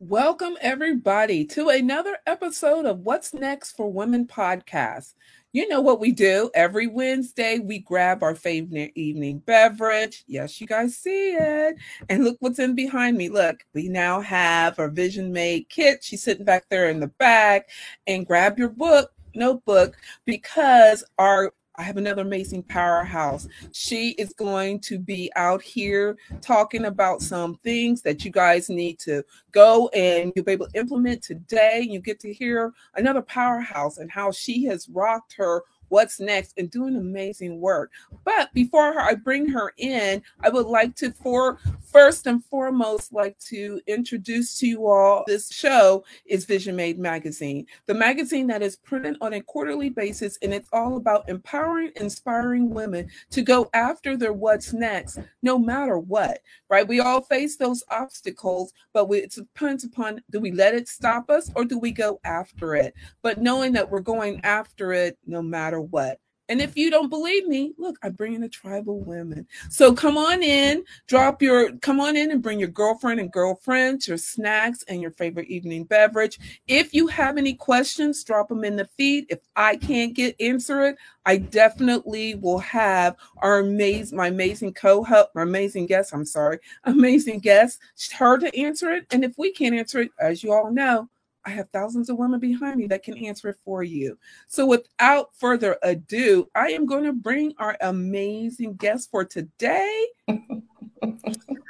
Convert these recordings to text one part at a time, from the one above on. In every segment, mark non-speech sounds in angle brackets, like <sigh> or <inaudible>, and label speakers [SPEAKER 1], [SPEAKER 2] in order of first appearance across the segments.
[SPEAKER 1] Welcome, everybody, to another episode of What's Next for Women podcast. You know what we do every Wednesday, we grab our favorite evening beverage. Yes, you guys see it. And look what's in behind me. Look, we now have our Vision Made kit. She's sitting back there in the back. And grab your book, notebook, because our I have another amazing powerhouse. She is going to be out here talking about some things that you guys need to go and you'll be able to implement today. You get to hear another powerhouse and how she has rocked her what's next and doing amazing work. But before I bring her in, I would like to for first and foremost like to introduce to you all this show is Vision Made magazine. The magazine that is printed on a quarterly basis and it's all about empowering inspiring women to go after their what's next no matter what, right? We all face those obstacles, but we, it depends upon do we let it stop us or do we go after it? But knowing that we're going after it no matter matter what. And if you don't believe me, look, I bring in the tribal women. So come on in, drop your, come on in and bring your girlfriend and girlfriends, your snacks, and your favorite evening beverage. If you have any questions, drop them in the feed. If I can't get answer it, I definitely will have our amazing, my amazing co-host, my amazing guest. I'm sorry, amazing guest, her to answer it. And if we can't answer it, as you all know, I have thousands of women behind me that can answer it for you. So, without further ado, I am going to bring our amazing guest for today. <laughs>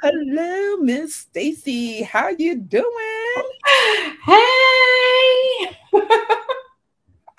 [SPEAKER 1] Hello, Miss Stacey. How you doing?
[SPEAKER 2] Hey. <laughs>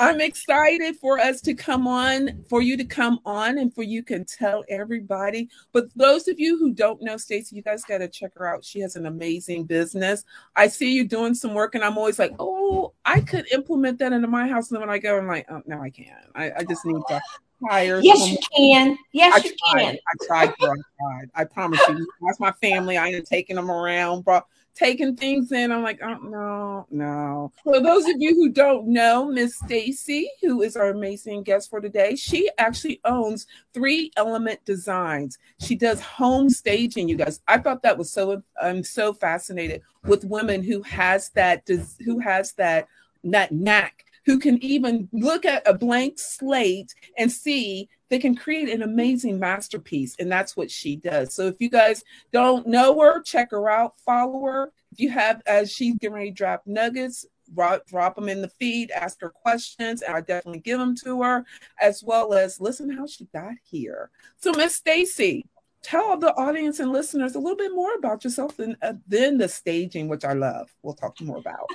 [SPEAKER 1] I'm excited for us to come on, for you to come on, and for you can tell everybody. But those of you who don't know Stacey, you guys got to check her out. She has an amazing business. I see you doing some work, and I'm always like, oh, I could implement that into my house. And then when I go, I'm like, oh, no, I can't. I, I just need to hire.
[SPEAKER 2] Yes, you can. Yes, I you
[SPEAKER 1] tried.
[SPEAKER 2] can.
[SPEAKER 1] I tried, bro. I tried. I promise you. That's my family. I ain't taking them around, bro taking things in. I'm like, oh no, no. For those of you who don't know, Miss Stacey, who is our amazing guest for today, she actually owns Three Element Designs. She does home staging. You guys, I thought that was so. I'm so fascinated with women who has that who has that that knack who can even look at a blank slate and see they can create an amazing masterpiece. And that's what she does. So if you guys don't know her, check her out, follow her. If you have, as she's getting ready to drop nuggets, drop, drop them in the feed, ask her questions, and I definitely give them to her, as well as listen how she got here. So, Miss Stacey, tell the audience and listeners a little bit more about yourself than, uh, than the staging, which I love. We'll talk more about.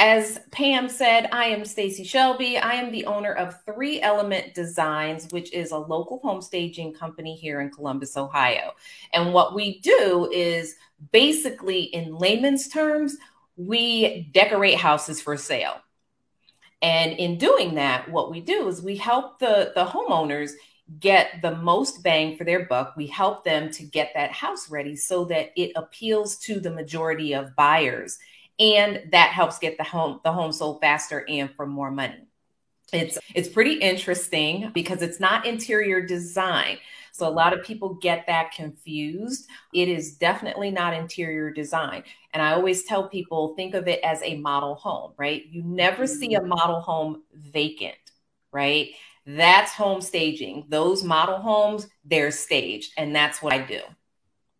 [SPEAKER 2] As Pam said, I am Stacey Shelby. I am the owner of Three Element Designs, which is a local home staging company here in Columbus, Ohio. And what we do is basically, in layman's terms, we decorate houses for sale. And in doing that, what we do is we help the, the homeowners get the most bang for their buck. We help them to get that house ready so that it appeals to the majority of buyers and that helps get the home the home sold faster and for more money. It's it's pretty interesting because it's not interior design. So a lot of people get that confused. It is definitely not interior design. And I always tell people think of it as a model home, right? You never see a mm-hmm. model home vacant, right? That's home staging. Those model homes, they're staged. And that's what I do.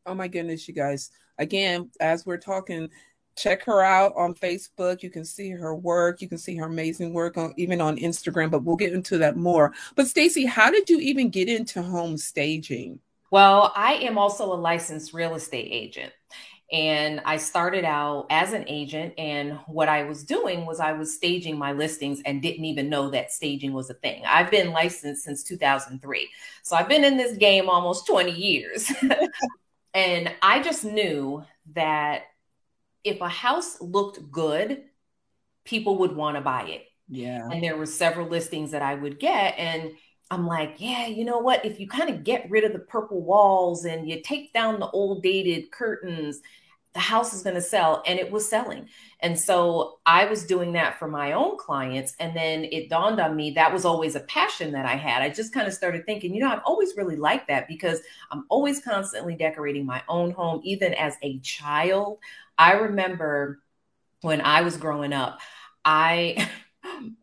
[SPEAKER 1] Oh my goodness, you guys. Again, as we're talking, check her out on Facebook. You can see her work. You can see her amazing work on even on Instagram, but we'll get into that more. But Stacey, how did you even get into home staging?
[SPEAKER 2] Well, I am also a licensed real estate agent. And I started out as an agent. And what I was doing was I was staging my listings and didn't even know that staging was a thing. I've been licensed since 2003. So I've been in this game almost 20 years. <laughs> and I just knew that if a house looked good, people would want to buy it.
[SPEAKER 1] Yeah.
[SPEAKER 2] And there were several listings that I would get. And I'm like, yeah, you know what? If you kind of get rid of the purple walls and you take down the old dated curtains, the house is going to sell. And it was selling. And so I was doing that for my own clients. And then it dawned on me that was always a passion that I had. I just kind of started thinking, you know, I've always really liked that because I'm always constantly decorating my own home, even as a child. I remember when I was growing up, I <laughs>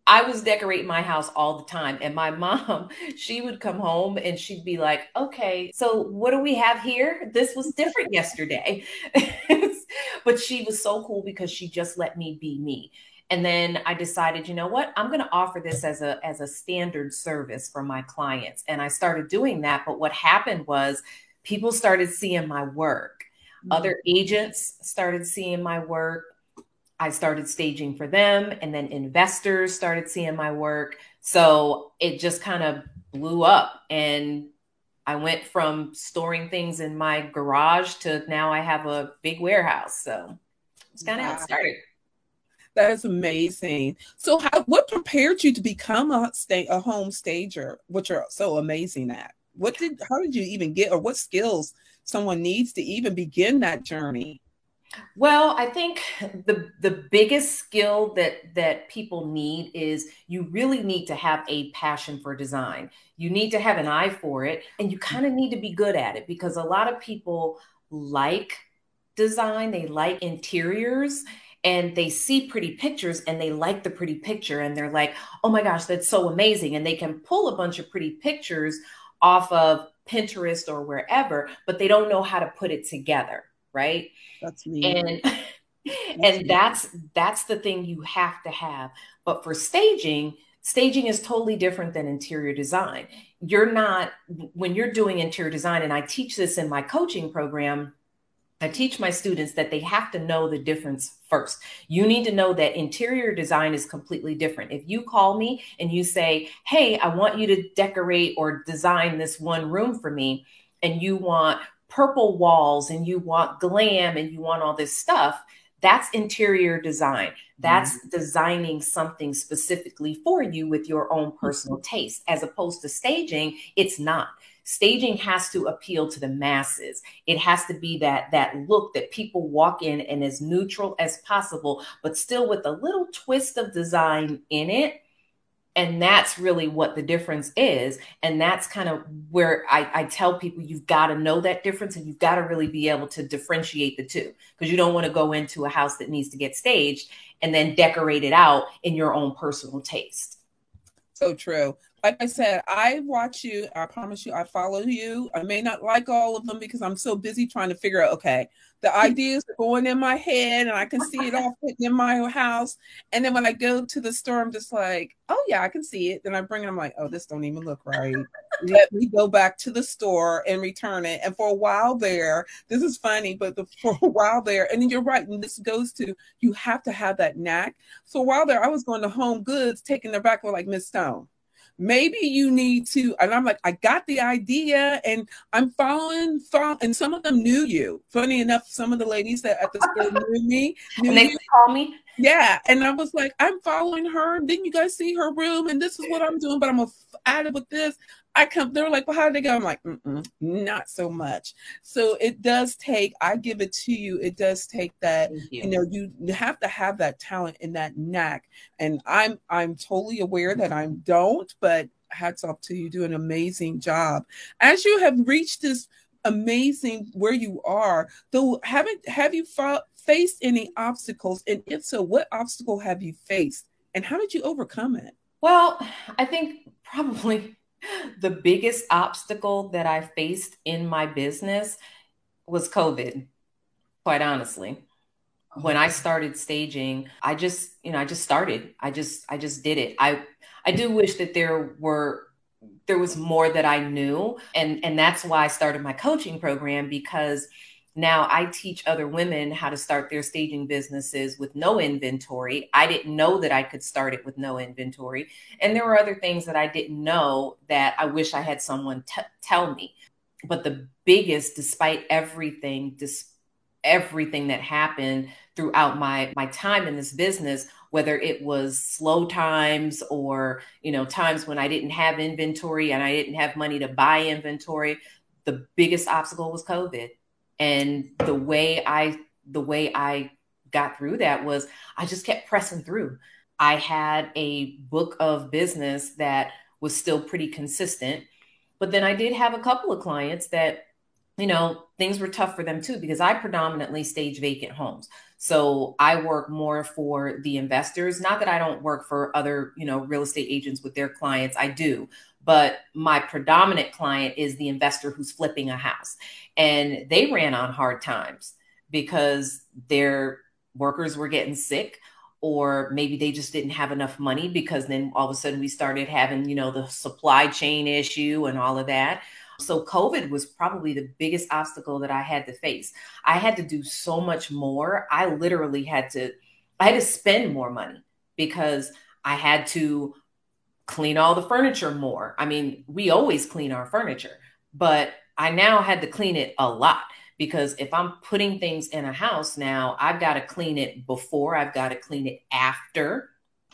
[SPEAKER 2] I was decorating my house all the time. And my mom, <laughs> she would come home and she'd be like, okay, so what do we have here? This was different yesterday. <laughs> but she was so cool because she just let me be me. And then I decided, you know what? I'm going to offer this as a as a standard service for my clients. And I started doing that. But what happened was people started seeing my work. Mm-hmm. Other agents started seeing my work I started staging for them, and then investors started seeing my work. So it just kind of blew up. And I went from storing things in my garage to now I have a big warehouse. So it's kind of wow. how it started.
[SPEAKER 1] That is amazing. So, how, what prepared you to become a sta- a home stager, which are so amazing at? What did how did you even get, or what skills someone needs to even begin that journey?
[SPEAKER 2] Well, I think the the biggest skill that that people need is you really need to have a passion for design. You need to have an eye for it and you kind of need to be good at it because a lot of people like design, they like interiors and they see pretty pictures and they like the pretty picture and they're like, "Oh my gosh, that's so amazing." And they can pull a bunch of pretty pictures off of Pinterest or wherever, but they don't know how to put it together right?
[SPEAKER 1] That's me.
[SPEAKER 2] And <laughs> and that's that's the thing you have to have. But for staging, staging is totally different than interior design. You're not when you're doing interior design and I teach this in my coaching program, I teach my students that they have to know the difference first. You need to know that interior design is completely different. If you call me and you say, Hey, I want you to decorate or design this one room for me, and you want purple walls and you want glam and you want all this stuff, that's interior design. That's mm-hmm. designing something specifically for you with your own personal mm-hmm. taste, as opposed to staging, it's not. Staging has to appeal to the masses. It has to be that that look that people walk in and as neutral as possible, but still with a little twist of design in it and that's really what the difference is. And that's kind of where I, I tell people you've got to know that difference and you've got to really be able to differentiate the two. Because you don't want to go into a house that needs to get staged and then decorate it out in your own personal taste.
[SPEAKER 1] So true like I said, I watch you. I promise you, I follow you. I may not like all of them because I'm so busy trying to figure out, okay, the ideas are going in my head and I can see it all fitting in my house. And then when I go to the store, I'm just like, oh yeah, I can see it. Then I bring it, I'm like, oh, this don't even look right. Let me go back to the store and return it. And for a while there, this is funny, but the, for a while there, and you're right, and this goes to you have to have that knack. So while there, I was going to Home Goods, taking their back, like Miss Stone maybe you need to and i'm like i got the idea and i'm following follow, and some of them knew you funny enough some of the ladies that at the school <laughs> knew me knew
[SPEAKER 2] and they you. call me
[SPEAKER 1] yeah and i was like i'm following her didn't you guys see her room and this is what i'm doing but i'm gonna it with this I come, they were like, well, how did they go? I'm like, not so much. So it does take, I give it to you. It does take that, you. you. know, you have to have that talent and that knack. And I'm, I'm totally aware that I don't, but hats off to you. Do an amazing job. As you have reached this amazing where you are, though, haven't, have you fought, faced any obstacles? And if so, what obstacle have you faced? And how did you overcome it?
[SPEAKER 2] Well, I think probably <laughs> the biggest obstacle that I faced in my business was COVID, quite honestly. Oh, when I started staging, I just, you know, I just started. I just I just did it. I I do wish that there were there was more that I knew and and that's why I started my coaching program because now I teach other women how to start their staging businesses with no inventory. I didn't know that I could start it with no inventory. And there were other things that I didn't know that I wish I had someone t- tell me. But the biggest, despite everything, dis- everything that happened throughout my my time in this business whether it was slow times or you know times when i didn't have inventory and i didn't have money to buy inventory the biggest obstacle was covid and the way i the way i got through that was i just kept pressing through i had a book of business that was still pretty consistent but then i did have a couple of clients that you know, things were tough for them too because I predominantly stage vacant homes. So I work more for the investors. Not that I don't work for other, you know, real estate agents with their clients. I do. But my predominant client is the investor who's flipping a house. And they ran on hard times because their workers were getting sick or maybe they just didn't have enough money because then all of a sudden we started having, you know, the supply chain issue and all of that. So COVID was probably the biggest obstacle that I had to face. I had to do so much more. I literally had to I had to spend more money because I had to clean all the furniture more. I mean, we always clean our furniture, but I now had to clean it a lot because if I'm putting things in a house now, I've got to clean it before, I've got to clean it after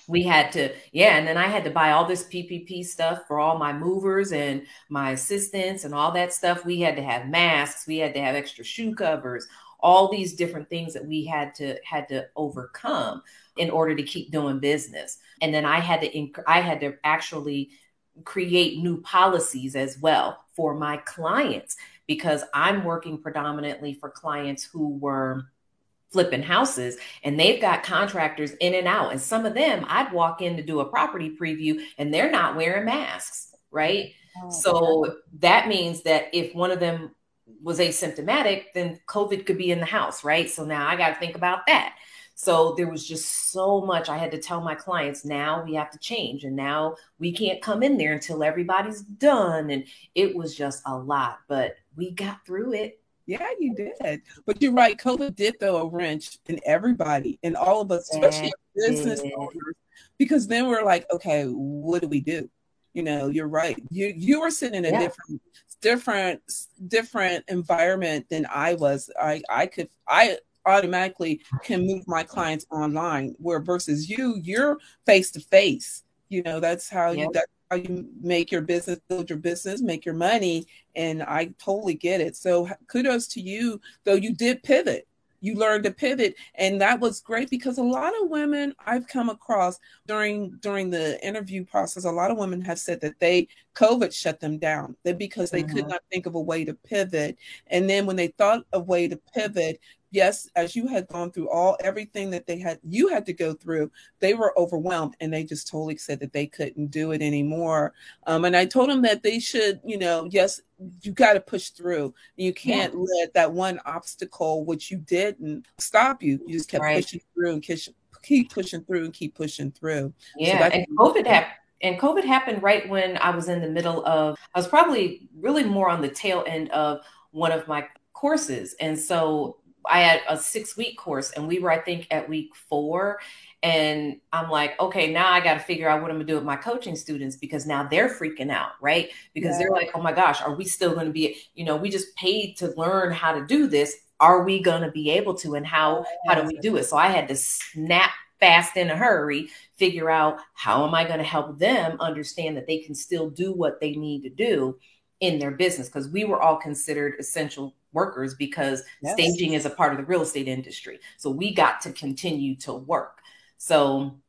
[SPEAKER 2] we had to yeah and then i had to buy all this PPE stuff for all my movers and my assistants and all that stuff. We had to have masks. We had to have extra shoe covers all these different things that we had to had to overcome in order to keep doing business. And then i had to inc- i had to actually create new policies as well for my clients because i'm working predominantly for clients who were flipping houses and they've got contractors in and out. And some of them i'd walk in to do a property preview and they're not wearing masks right? Oh, so yeah. that means that if one of them was asymptomatic then covid could be in the house right? So now i got to think about that. So there was just so much i had to tell my clients now we have to change and now we can't come in there until everybody's done. And it was just a lot but we got through it
[SPEAKER 1] yeah, you did. But you're right. COVID did throw a wrench in everybody and all of us, especially business owners, because then we're like, okay, what do we do? You know, you're right. You you were sitting in a yeah. different different different environment than I was. I I could I automatically can move my clients online where versus you, you're face to face. You know, that's how yep. you that how you make your business, build your business, make your money. And I totally get it. So kudos to you, though you did pivot. You learned to pivot. And that was great because a lot of women I've come across during during the interview process, a lot of women have said that they COVID shut them down. That because they mm-hmm. could not think of a way to pivot. And then when they thought of a way to pivot, yes, as you had gone through all everything that they had, you had to go through, they were overwhelmed and they just totally said that they couldn't do it anymore. Um, and I told them that they should, you know, yes, you got to push through. You can't yeah. let that one obstacle, which you didn't, stop you. You just kept right. pushing through and keep pushing through and keep pushing through.
[SPEAKER 2] Yeah, so and COVID happened. And COVID happened right when I was in the middle of, I was probably really more on the tail end of one of my courses. And so I had a six week course and we were, I think, at week four. And I'm like, okay, now I got to figure out what I'm gonna do with my coaching students because now they're freaking out, right? Because yeah. they're like, oh my gosh, are we still gonna be, you know, we just paid to learn how to do this. Are we gonna be able to? And how how do we do it? So I had to snap fast in a hurry, figure out how am I going to help them understand that they can still do what they need to do in their business because we were all considered essential workers because yes. staging is a part of the real estate industry. So we got to continue to work. So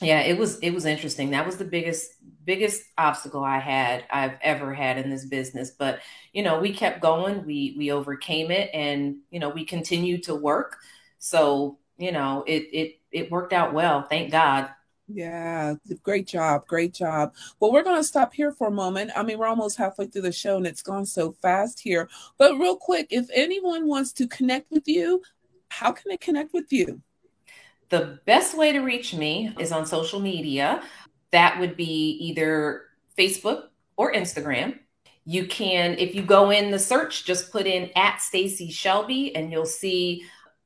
[SPEAKER 2] yeah, it was it was interesting. That was the biggest biggest obstacle I had I've ever had in this business. But you know, we kept going. We we overcame it and you know, we continued to work. So, you know, it it it worked out well. Thank God.
[SPEAKER 1] Yeah, great job. Great job. Well, we're going to stop here for a moment. I mean, we're almost halfway through the show and it's gone so fast here. But, real quick, if anyone wants to connect with you, how can they connect with you?
[SPEAKER 2] The best way to reach me is on social media. That would be either Facebook or Instagram. You can, if you go in the search, just put in at Stacey Shelby and you'll see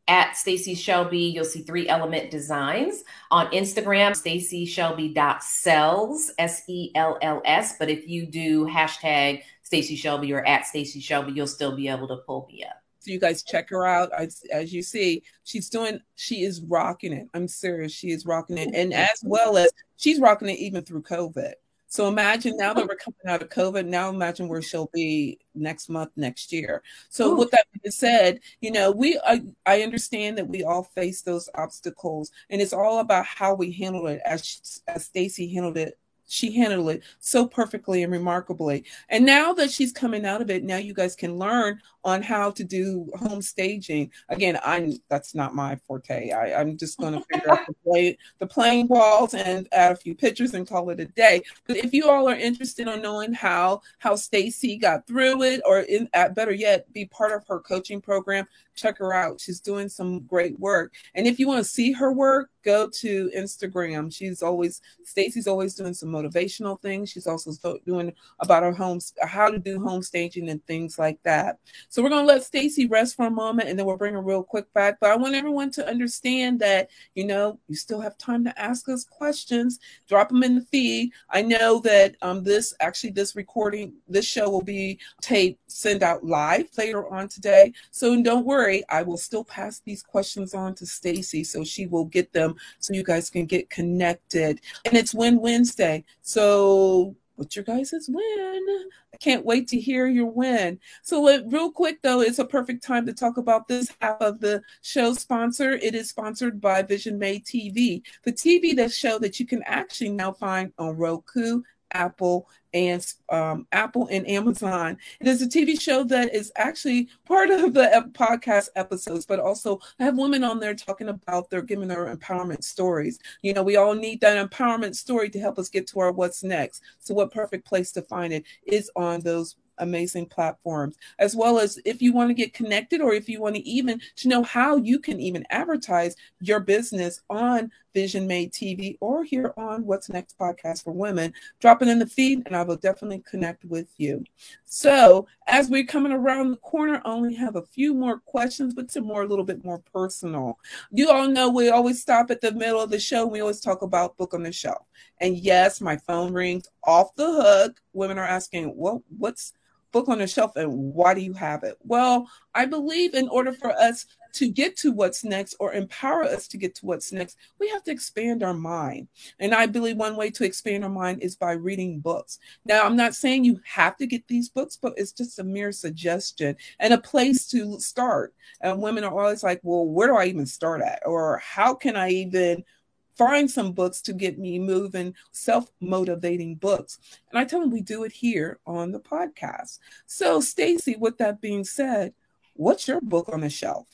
[SPEAKER 2] at Stacey Shelby. You'll see three element designs on Instagram, Stacey Shelby.sells, S E L L S. But if you do hashtag Stacey Shelby or at Stacey Shelby, you'll still be able to pull me up.
[SPEAKER 1] So you guys check her out. As, as you see, she's doing, she is rocking it. I'm serious. She is rocking it. And as well as she's rocking it even through COVID. So imagine now that we're coming out of COVID, now imagine where she'll be next month, next year. So Ooh. with that said, you know, we I, I understand that we all face those obstacles, and it's all about how we handle it. As as Stacey handled it she handled it so perfectly and remarkably. And now that she's coming out of it, now you guys can learn on how to do home staging. Again, I'm that's not my forte. I, I'm just going <laughs> to figure out the play the plain walls and add a few pictures and call it a day. But if you all are interested in knowing how how Stacey got through it, or in at better yet, be part of her coaching program, check her out. She's doing some great work. And if you want to see her work, go to Instagram. She's always Stacey's always doing some motivational things. She's also doing about her homes, how to do home staging and things like that. So we're gonna let Stacey rest for a moment, and then we'll bring her real quick back. But I want everyone to understand that you know you still have time to ask us questions. Drop them in the feed. I know that um, this actually this recording this show will be taped send out live later on today. So don't worry, I will still pass these questions on to Stacey so she will get them so you guys can get connected. And it's Win Wednesday. So what's your guys' win? I can't wait to hear your win. So, let, real quick though, it's a perfect time to talk about this half of the show sponsor. It is sponsored by Vision Made TV, the TV that show that you can actually now find on Roku, Apple, and um, Apple and Amazon. It is a TV show that is actually part of the podcast episodes, but also I have women on there talking about their giving their empowerment stories. You know, we all need that empowerment story to help us get to our what's next. So, what perfect place to find it is on those amazing platforms, as well as if you want to get connected or if you want to even to know how you can even advertise your business on Vision Made TV or here on What's Next podcast for women, drop it in the feed and I will definitely connect with you. So as we're coming around the corner, I only have a few more questions, but some more a little bit more personal. You all know we always stop at the middle of the show. We always talk about book on the shelf. And yes, my phone rings off the hook. Women are asking, well, what's book on the shelf and why do you have it? Well, I believe in order for us to get to what's next or empower us to get to what's next, we have to expand our mind. And I believe one way to expand our mind is by reading books. Now, I'm not saying you have to get these books, but it's just a mere suggestion and a place to start. And women are always like, well, where do I even start at? Or how can I even find some books to get me moving, self motivating books. And I tell them we do it here on the podcast. So, Stacey, with that being said, what's your book on the shelf?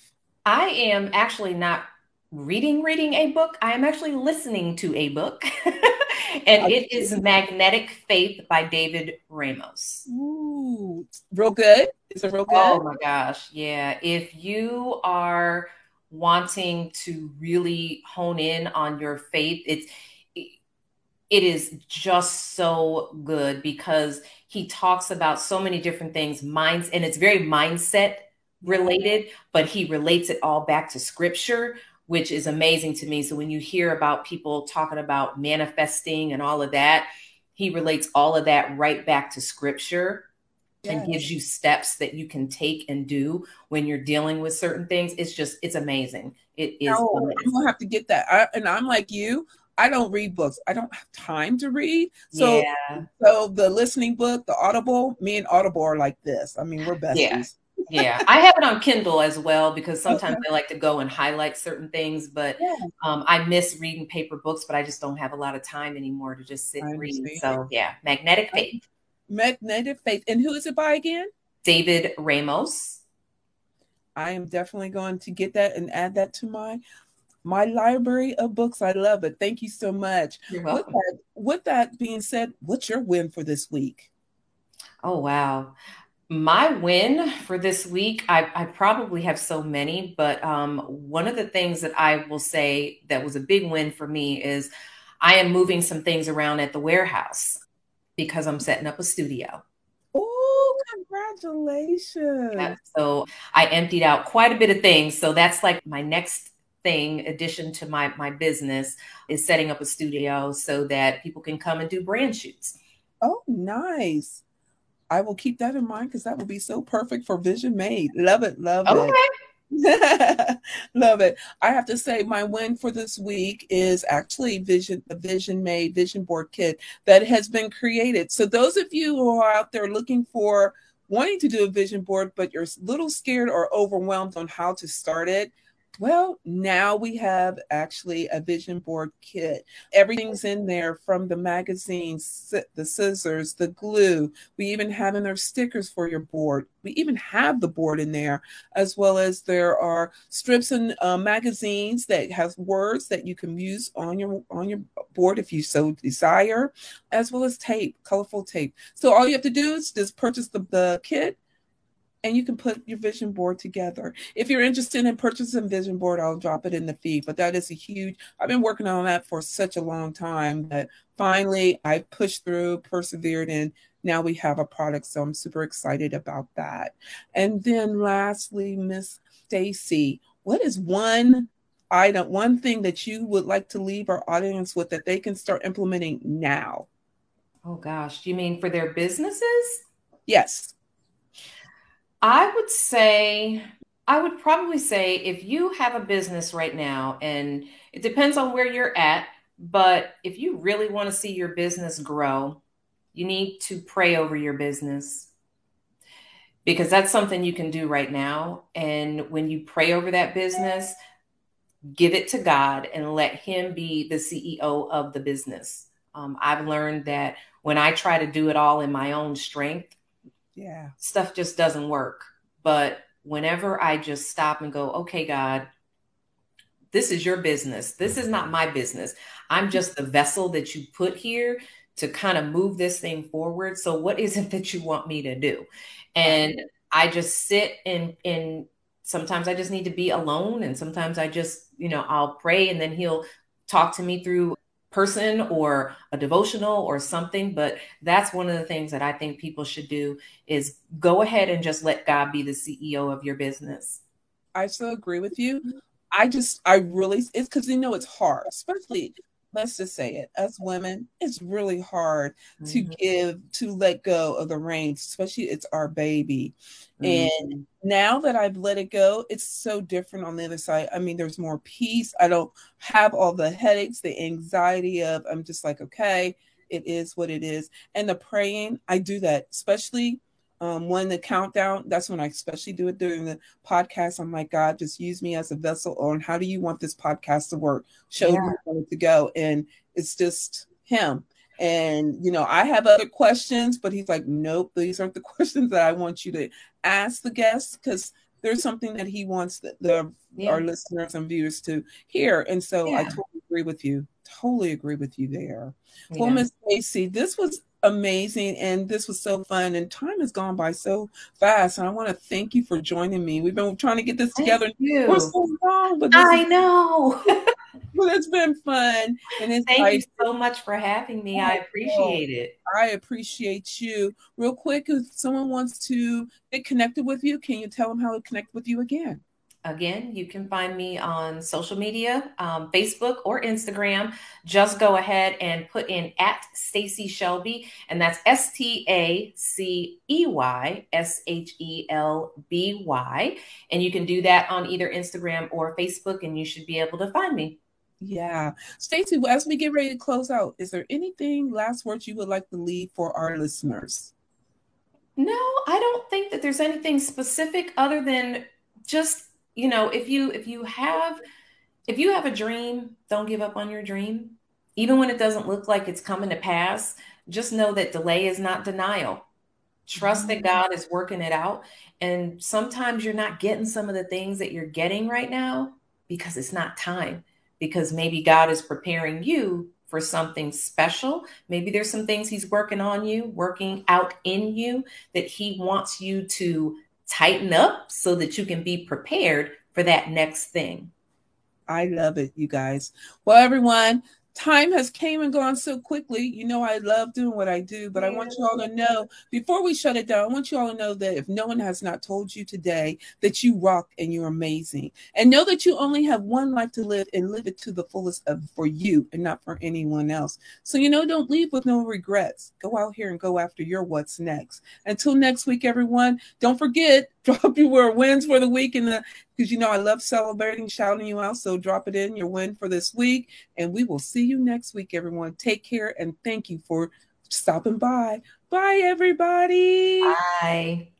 [SPEAKER 2] I am actually not reading reading a book. I am actually listening to a book. <laughs> and it is Magnetic Faith by David Ramos.
[SPEAKER 1] Ooh, real good. Is it real oh good?
[SPEAKER 2] Oh my gosh. Yeah. If you are wanting to really hone in on your faith it's it is just so good because he talks about so many different things minds and it's very mindset related but he relates it all back to scripture which is amazing to me. So when you hear about people talking about manifesting and all of that he relates all of that right back to scripture and gives you steps that you can take and do when you're dealing with certain things. It's just, it's amazing. It is.
[SPEAKER 1] No, amazing. I'm gonna have to get that. I, and I'm like you. I don't read books. I don't have time to read. So, yeah. so the listening book, the Audible, me and Audible are like this. I mean, we're besties.
[SPEAKER 2] Yeah. yeah, I have it on Kindle as well because sometimes okay. I like to go and highlight certain things. But yeah. um, I miss reading paper books, but I just don't have a lot of time anymore to just sit and read. So yeah, Magnetic Faith.
[SPEAKER 1] Magnetic Faith. And who is it by again?
[SPEAKER 2] David Ramos.
[SPEAKER 1] I am definitely going to get that and add that to my my library of books. I love it. Thank you so much.
[SPEAKER 2] You're welcome.
[SPEAKER 1] With that, with that being said, what's your win for this week?
[SPEAKER 2] Oh wow. My win for this week, I, I probably have so many, but um, one of the things that I will say that was a big win for me is I am moving some things around at the warehouse because I'm setting up a studio.
[SPEAKER 1] Oh, congratulations. Yeah,
[SPEAKER 2] so I emptied out quite a bit of things. So that's like my next thing addition to my my business is setting up a studio so that people can come and do brand shoots.
[SPEAKER 1] Oh, nice. I will keep that in mind because that will be so perfect for Vision Made. Love it, love okay. it. <laughs> Love it. I have to say, my win for this week is actually Vision, the Vision Made Vision Board Kit that has been created. So, those of you who are out there looking for wanting to do a vision board, but you're a little scared or overwhelmed on how to start it, Well, now we have actually a vision board kit. Everything's in there from the magazines, the scissors, the glue. We even have in there stickers for your board. We even have the board in there, as well as there are strips and uh, magazines that have words that you can use on your on your board if you so desire, as well as tape, colorful tape. So all you have to do is just purchase the, the kit and you can put your vision board together. If you're interested in purchasing vision board, I'll drop it in the feed. But that is a huge, I've been working on that for such a long time that finally I pushed through, persevered, and now we have a product. So I'm super excited about that. And then lastly, Miss Stacey, what is one item, one thing that you would like to leave our audience with that they can start implementing now?
[SPEAKER 2] Oh gosh, you mean for their businesses?
[SPEAKER 1] Yes.
[SPEAKER 2] I would say, I would probably say if you have a business right now, and it depends on where you're at, but if you really want to see your business grow, you need to pray over your business because that's something you can do right now. And when you pray over that business, give it to God and let Him be the CEO of the business. Um, I've learned that when I try to do it all in my own strength,
[SPEAKER 1] yeah.
[SPEAKER 2] Stuff just doesn't work. But whenever i just stop and go okay god this is your business. This is not my business. I'm just the vessel that you put here to kind of move this thing forward. So what is it <laughs> that you want me to do? And i just sit and and sometimes i just need to be alone. And sometimes i just you know i'll pray and then he'll talk to me through person or a devotional or something but that's one of the things that i think people should do is go ahead and just let god be the ceo of your business.
[SPEAKER 1] I so agree with you. I just i really it's because you know it's hard especially let's just say it as women it's really hard mm-hmm. to give to let go of the reins especially it's our baby mm-hmm. and now that i've let it go it's so different on the other side i mean there's more peace i don't have all the headaches the anxiety of i'm just like okay it is what it is and the praying i do that especially um, when the countdown, that's when I especially do it during the podcast. I'm like, God, just use me as a vessel on how do you want this podcast to work? Show yeah. me where to go. And it's just him. And, you know, I have other questions, but he's like, nope, these aren't the <laughs> questions that I want you to ask the guests because there's something that he wants the, the yeah. our listeners and viewers to hear. And so yeah. I totally agree with you. Totally agree with you there. Well, Miss Stacey, this was amazing and this was so fun and time has gone by so fast and i want to thank you for joining me. We've been trying to get this together
[SPEAKER 2] for so long but i is, know. <laughs>
[SPEAKER 1] well it's been fun and it's
[SPEAKER 2] thank you so much for having me. I appreciate it.
[SPEAKER 1] I appreciate you. Real quick if someone wants to get connected with you can you tell them how to connect with you again
[SPEAKER 2] Again, you can find me on social media, um, Facebook or Instagram. Just go ahead and put in at Stacey Shelby, and that's S T A C E Y S H E L B Y. And you can do that on either Instagram or Facebook, and you should be able to find me.
[SPEAKER 1] Yeah. Stacey, as we get ready to close out, is there anything, last words you would like to leave for our listeners?
[SPEAKER 2] No, I don't think that there's anything specific other than just you know if you if you have if you have a dream don't give up on your dream. Even when it doesn't look like it's coming to pass just know that delay is not denial. Trust that mm-hmm. god is working it out. And sometimes you're not getting some of the things that you're getting right now because it's not time because maybe god is preparing you for something special. Maybe there's some things he's working on you working out in you that he wants you to tighten up so that you can be prepared for that next thing.
[SPEAKER 1] I love it, you guys. Well, everyone, time has came and gone so quickly. You know, I love doing what I do, but. I want you all to know before we shut it down, I want you all to know that if no one has not told you today that you rock and you're amazing, and know that you only have one life to live and live it to the fullest of for you and not for anyone else. So, you know, don't leave with no regrets. Go out here and go after your what's next. Until next week, everyone, don't forget, drop your wins for the week and because you know I love celebrating, shouting you out. So drop it in your win for this week, and we will see you next week, everyone. Take care and thank you for stopping by. Bye, everybody.
[SPEAKER 2] Bye.